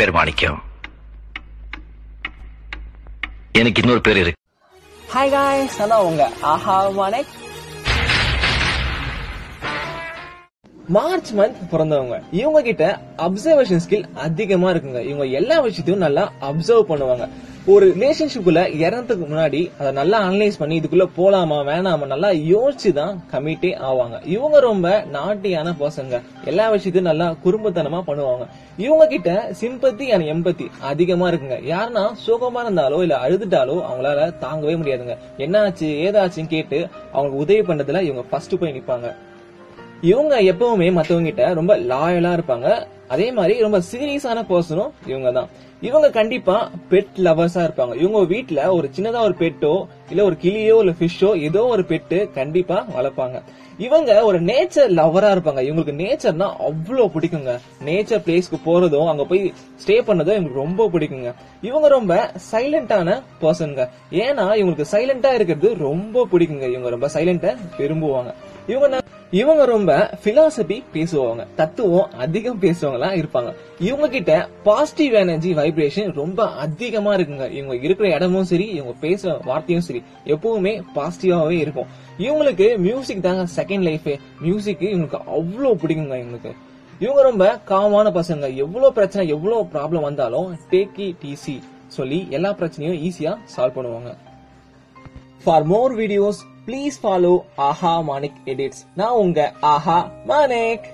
பேர் மாணிக்கம் எனக்கு இன்னொரு பேர் இருக்கு. ஹாய் காய்ஸ் அதான் உங்க ஆஹா மானேக் மார்ச் மந்த் பிறந்தவங்க. இவங்க கிட்ட அப்சர்வேஷன் ஸ்கில் அதிகமா இருக்குங்க. இவங்க எல்லா விஷயத்தையும் நல்லா அப்சர்வ் பண்ணுவாங்க. ஒரு ரிலேஷன்ஷிப்ல இறந்ததுக்கு முன்னாடி அதை நல்லா அனலைஸ் பண்ணி இதுக்குள்ள போலாமா வேணாமா நல்லா யோசிச்சு தான் கமிட்டே ஆவாங்க. இவங்க ரொம்ப நாட்டியான பர்சங்க எல்லா விஷயத்தையும் நல்லா குறும்புத்தனமா பண்ணுவாங்க. இவங்க கிட்ட சிம்பத்தி அண்ட் எம்பத்தி அதிகமா இருக்குங்க. யாருன்னா சோகமா இருந்தாலோ இல்ல அழுதுட்டாலோ அவங்களால தாங்கவே முடியாதுங்க. என்னாச்சு ஏதாச்சுன்னு கேட்டு அவங்களுக்கு உதவி பண்றதுல இவங்க ஃபர்ஸ்ட் போய் நிப்பாங்க. இவங்க எப்பவுமே மத்தவங்க கிட்ட ரொம்ப லாயலா இருப்பாங்க. அதே மாதிரி ரொம்ப சீரியஸான பர்சனும் இவங்க தான் இவங்க கண்டிப்பா பெட் லவர்ஸா இருப்பாங்க. இவங்க வீட்டுல ஒரு சின்னதா ஒரு பெட்டோ இல்ல ஒரு கிளியோ இல்ல ஃபிஷ்ஷோ ஏதோ ஒரு பெட்டு கண்டிப்பா வளர்ப்பாங்க. இவங்க ஒரு நேச்சர் லவரா இருப்பாங்க. இவங்களுக்கு நேச்சர்னா அவ்வளவு பிடிக்குங்க. நேச்சர் பிளேஸ்க்கு போறதும் அங்க போய் ஸ்டே பண்ணதும் இவங்களுக்கு ரொம்ப பிடிக்குங்க. இவங்க ரொம்ப சைலண்டான பர்சனுங்க ஏன்னா இவங்களுக்கு சைலண்டா இருக்கிறது ரொம்ப பிடிக்குங்க. இவங்க ரொம்ப சைலண்டா விரும்புவாங்க. இவங்க இவங்க ரொம்ப பிலாசபி பேசுவாங்க. தத்துவம் அதிகம் பேசுவாங்களா இருப்பாங்க. இவங்க கிட்ட பாசிட்டிவ் எனர்ஜி வைப்ரேஷன் ரொம்ப அதிகமா இருக்குங்க. இவங்க இருக்கிற இடமும் சரி இவங்க பேசுற வார்த்தையும் சரி எப்பவுமே பாசிட்டிவாவே இருக்கும். இவங்களுக்கு மியூசிக் தாங்க செகண்ட் லைஃப் மியூசிக் இவங்களுக்கு அவ்வளவு பிடிக்குங்க இவங்களுக்கு. இவங்க ரொம்ப காமான பசங்க. எவ்வளவு பிரச்சனை எவ்வளவு ப்ராப்ளம் வந்தாலும் டேக் டிசி சொல்லி எல்லா பிரச்சனையும் ஈஸியா சால்வ் பண்ணுவாங்க. For more videos please follow Aha Manik edits நான் உங்க ஆஹா மானிக்